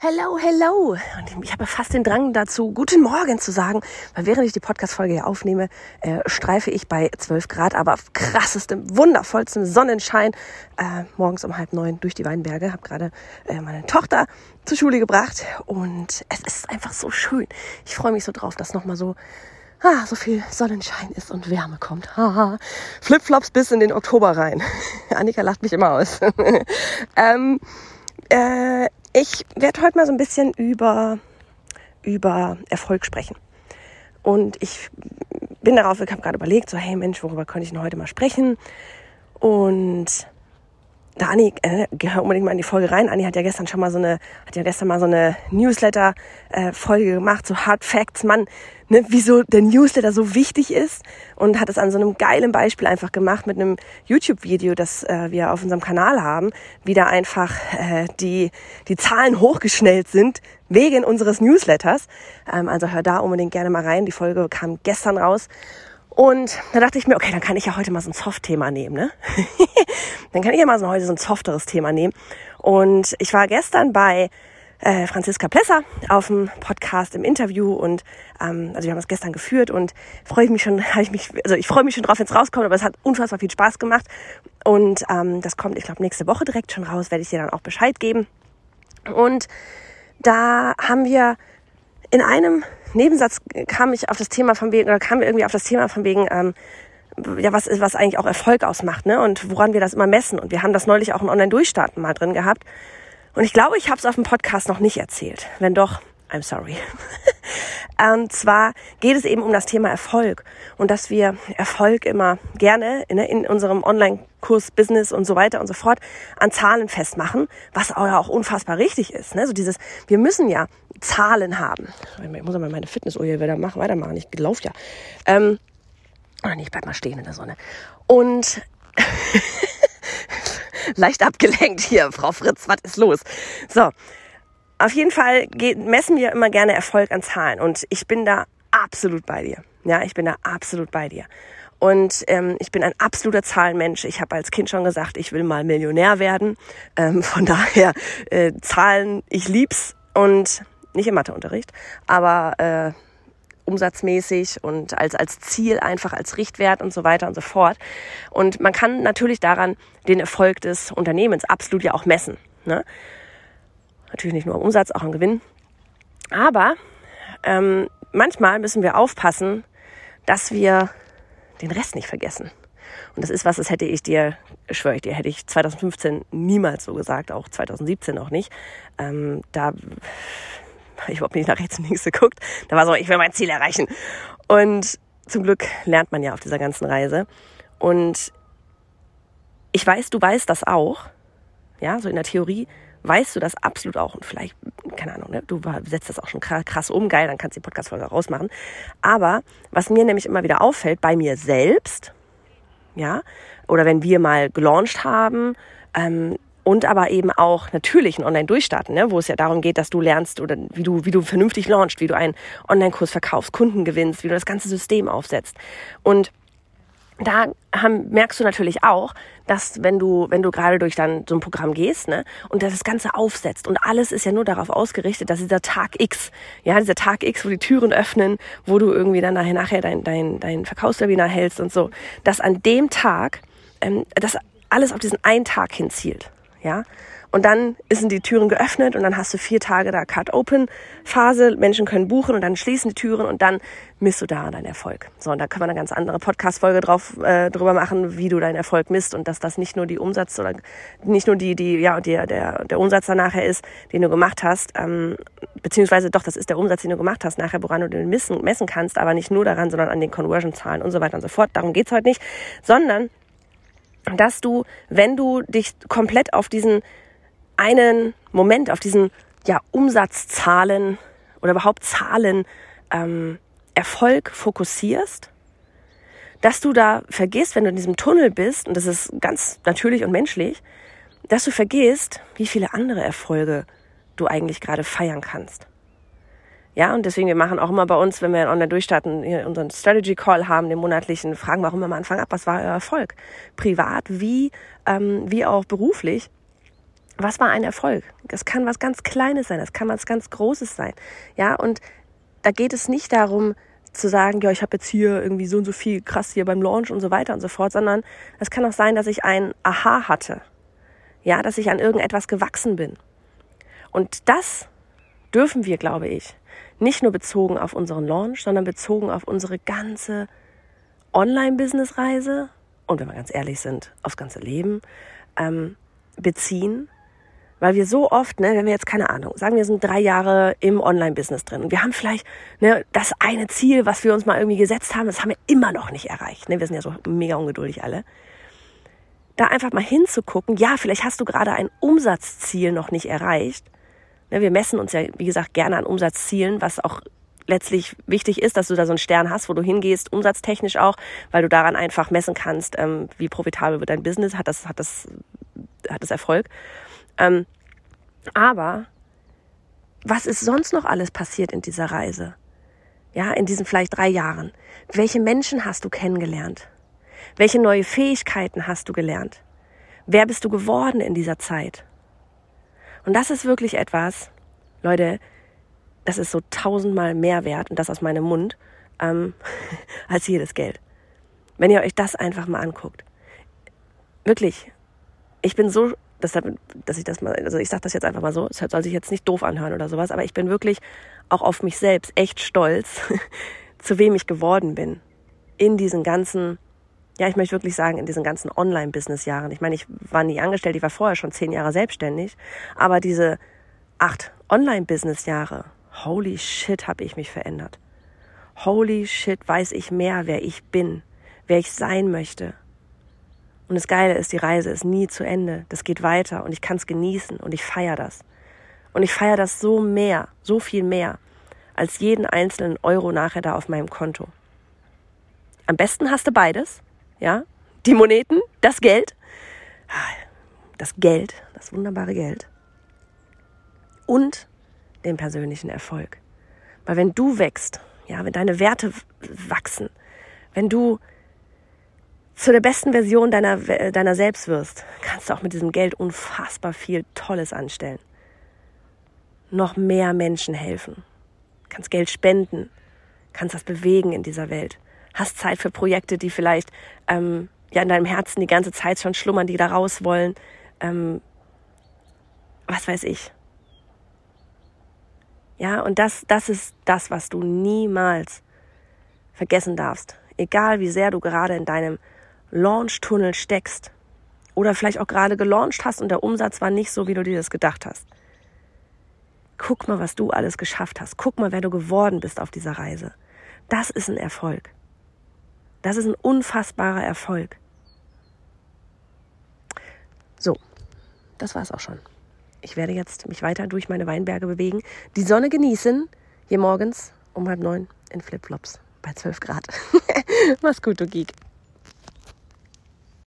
Hello, hello. Und ich habe fast den Drang dazu, guten Morgen zu sagen, weil während ich die Podcast-Folge hier aufnehme, äh, streife ich bei 12 Grad, aber krassestem, wundervollstem Sonnenschein äh, morgens um halb neun durch die Weinberge. Habe gerade äh, meine Tochter zur Schule gebracht und es ist einfach so schön. Ich freue mich so drauf, dass nochmal so ah, so viel Sonnenschein ist und Wärme kommt. Haha. Flipflops bis in den Oktober rein. Annika lacht mich immer aus. ähm, äh, ich werde heute mal so ein bisschen über, über Erfolg sprechen. Und ich bin darauf, ich habe gerade überlegt, so, hey Mensch, worüber könnte ich denn heute mal sprechen? Und da Anni, äh, gehör unbedingt mal in die Folge rein. Anni hat ja gestern schon mal so eine, hat ja gestern mal so eine Newsletter-Folge äh, gemacht, so Hard Facts, Mann, ne, wieso der Newsletter so wichtig ist und hat es an so einem geilen Beispiel einfach gemacht mit einem YouTube-Video, das äh, wir auf unserem Kanal haben, wie da einfach äh, die, die Zahlen hochgeschnellt sind wegen unseres Newsletters. Ähm, also hör da unbedingt gerne mal rein. Die Folge kam gestern raus und da dachte ich mir, okay, dann kann ich ja heute mal so ein Soft-Thema nehmen, ne? dann kann ich ja mal so heute so ein softeres Thema nehmen. Und ich war gestern bei äh, Franziska Plesser auf dem Podcast im Interview und ähm, also wir haben das gestern geführt und freue ich mich schon, habe ich mich, also ich freue mich schon drauf, wenn es rauskommt, aber es hat unfassbar viel Spaß gemacht und ähm, das kommt, ich glaube, nächste Woche direkt schon raus, werde ich dir dann auch Bescheid geben. Und da haben wir in einem Nebensatz kam ich auf das Thema von wegen, oder kam irgendwie auf das Thema von wegen, ähm, ja, was, was eigentlich auch Erfolg ausmacht, ne? Und woran wir das immer messen. Und wir haben das neulich auch im Online-Durchstarten mal drin gehabt. Und ich glaube, ich habe es auf dem Podcast noch nicht erzählt. Wenn doch, I'm sorry. Und zwar geht es eben um das Thema Erfolg und dass wir Erfolg immer gerne in, in unserem Online-Kurs, Business und so weiter und so fort an Zahlen festmachen, was auch unfassbar richtig ist. Ne? So dieses, wir müssen ja Zahlen haben. Ich muss mal meine Fitnessuhr hier wieder machen, weitermachen. Ich laufe ja. Ähm, oder nicht, bleib mal stehen in der Sonne. Und leicht abgelenkt hier, Frau Fritz, was ist los? So, auf jeden Fall messen wir immer gerne Erfolg an Zahlen und ich bin da absolut bei dir. Ja, ich bin da absolut bei dir. Und ähm, ich bin ein absoluter Zahlenmensch. Ich habe als Kind schon gesagt, ich will mal Millionär werden. Ähm, von daher äh, Zahlen, ich lieb's und nicht im Matheunterricht, aber äh, umsatzmäßig und als, als Ziel einfach, als Richtwert und so weiter und so fort. Und man kann natürlich daran den Erfolg des Unternehmens absolut ja auch messen. Ne? Natürlich nicht nur am Umsatz, auch am Gewinn. Aber ähm, manchmal müssen wir aufpassen, dass wir den Rest nicht vergessen. Und das ist was, das hätte ich dir, schwöre ich dir, hätte ich 2015 niemals so gesagt, auch 2017 auch nicht. Ähm, da ich überhaupt nicht nach rechts und links geguckt. Da war so, ich will mein Ziel erreichen. Und zum Glück lernt man ja auf dieser ganzen Reise. Und ich weiß, du weißt das auch. Ja, so in der Theorie weißt du das absolut auch. Und vielleicht, keine Ahnung, ne, du setzt das auch schon krass um, geil, dann kannst du die Podcast-Folge rausmachen. Aber was mir nämlich immer wieder auffällt, bei mir selbst, ja, oder wenn wir mal gelauncht haben, ähm, und aber eben auch natürlich ein Online-Durchstarten, ne, wo es ja darum geht, dass du lernst oder wie du, wie du vernünftig launchst, wie du einen Online-Kurs verkaufst, Kunden gewinnst, wie du das ganze System aufsetzt. Und da haben, merkst du natürlich auch, dass wenn du, wenn du gerade durch dann so ein Programm gehst, ne, und das Ganze aufsetzt und alles ist ja nur darauf ausgerichtet, dass dieser Tag X, ja, dieser Tag X, wo die Türen öffnen, wo du irgendwie dann nachher, nachher dein, dein, dein Verkaufswebinar hältst und so, dass an dem Tag, ähm, das alles auf diesen einen Tag hinzielt, ja. Und dann sind die Türen geöffnet und dann hast du vier Tage da Cut-Open-Phase. Menschen können buchen und dann schließen die Türen und dann misst du da deinen Erfolg. So, und da können wir eine ganz andere Podcast-Folge drauf, äh, drüber machen, wie du deinen Erfolg misst und dass das nicht nur die Umsatz oder nicht nur die, die, ja, der, der, der Umsatz dann nachher ist, den du gemacht hast, ähm, beziehungsweise doch, das ist der Umsatz, den du gemacht hast, nachher, woran du den messen, messen kannst, aber nicht nur daran, sondern an den Conversion-Zahlen und so weiter und so fort. Darum geht's heute nicht, sondern dass du, wenn du dich komplett auf diesen einen Moment, auf diesen ja, Umsatzzahlen oder überhaupt Zahlen ähm, Erfolg fokussierst, dass du da vergisst, wenn du in diesem Tunnel bist, und das ist ganz natürlich und menschlich, dass du vergisst, wie viele andere Erfolge du eigentlich gerade feiern kannst. Ja, und deswegen, wir machen auch immer bei uns, wenn wir online durchstarten, unseren Strategy Call haben, den monatlichen, fragen wir auch immer am Anfang ab, was war euer Erfolg? Privat wie, ähm, wie auch beruflich was war ein Erfolg? Das kann was ganz Kleines sein, das kann was ganz Großes sein. Ja, und da geht es nicht darum, zu sagen, ja, ich habe jetzt hier irgendwie so und so viel krass hier beim Launch und so weiter und so fort, sondern es kann auch sein, dass ich ein Aha hatte. Ja, dass ich an irgendetwas gewachsen bin. Und das dürfen wir, glaube ich, nicht nur bezogen auf unseren Launch, sondern bezogen auf unsere ganze Online-Business-Reise und wenn wir ganz ehrlich sind, aufs ganze Leben ähm, beziehen weil wir so oft, ne, wenn wir jetzt keine Ahnung, sagen wir sind drei Jahre im Online-Business drin und wir haben vielleicht ne, das eine Ziel, was wir uns mal irgendwie gesetzt haben, das haben wir immer noch nicht erreicht. Ne? Wir sind ja so mega ungeduldig alle. Da einfach mal hinzugucken, ja, vielleicht hast du gerade ein Umsatzziel noch nicht erreicht. Ne, wir messen uns ja, wie gesagt, gerne an Umsatzzielen, was auch letztlich wichtig ist, dass du da so einen Stern hast, wo du hingehst, umsatztechnisch auch, weil du daran einfach messen kannst, ähm, wie profitabel wird dein Business, hat das, hat das, hat das Erfolg. Ähm, aber was ist sonst noch alles passiert in dieser Reise? Ja, in diesen vielleicht drei Jahren. Welche Menschen hast du kennengelernt? Welche neue Fähigkeiten hast du gelernt? Wer bist du geworden in dieser Zeit? Und das ist wirklich etwas, Leute, das ist so tausendmal mehr wert und das aus meinem Mund ähm, als jedes Geld. Wenn ihr euch das einfach mal anguckt. Wirklich, ich bin so deshalb, dass ich das mal, also ich sage das jetzt einfach mal so, es soll sich jetzt nicht doof anhören oder sowas, aber ich bin wirklich auch auf mich selbst echt stolz, zu wem ich geworden bin in diesen ganzen, ja, ich möchte wirklich sagen, in diesen ganzen Online-Business-Jahren. Ich meine, ich war nie angestellt, ich war vorher schon zehn Jahre selbstständig, aber diese acht Online-Business-Jahre, holy shit, habe ich mich verändert. Holy shit, weiß ich mehr, wer ich bin, wer ich sein möchte, und das Geile ist, die Reise ist nie zu Ende. Das geht weiter und ich kann es genießen und ich feiere das. Und ich feiere das so mehr, so viel mehr, als jeden einzelnen Euro nachher da auf meinem Konto. Am besten hast du beides, ja? Die Moneten, das Geld, das Geld, das wunderbare Geld und den persönlichen Erfolg. Weil wenn du wächst, ja, wenn deine Werte wachsen, wenn du zu der besten Version deiner, deiner selbst wirst, kannst du auch mit diesem Geld unfassbar viel Tolles anstellen. Noch mehr Menschen helfen. Kannst Geld spenden. Kannst das bewegen in dieser Welt. Hast Zeit für Projekte, die vielleicht ähm, ja in deinem Herzen die ganze Zeit schon schlummern, die da raus wollen. Ähm, was weiß ich. Ja, und das, das ist das, was du niemals vergessen darfst. Egal wie sehr du gerade in deinem Launch-Tunnel steckst oder vielleicht auch gerade gelauncht hast und der Umsatz war nicht so, wie du dir das gedacht hast. Guck mal, was du alles geschafft hast. Guck mal, wer du geworden bist auf dieser Reise. Das ist ein Erfolg. Das ist ein unfassbarer Erfolg. So, das war's auch schon. Ich werde jetzt mich weiter durch meine Weinberge bewegen, die Sonne genießen, hier morgens um halb neun in Flipflops bei 12 Grad. Mach's gut, du Geek.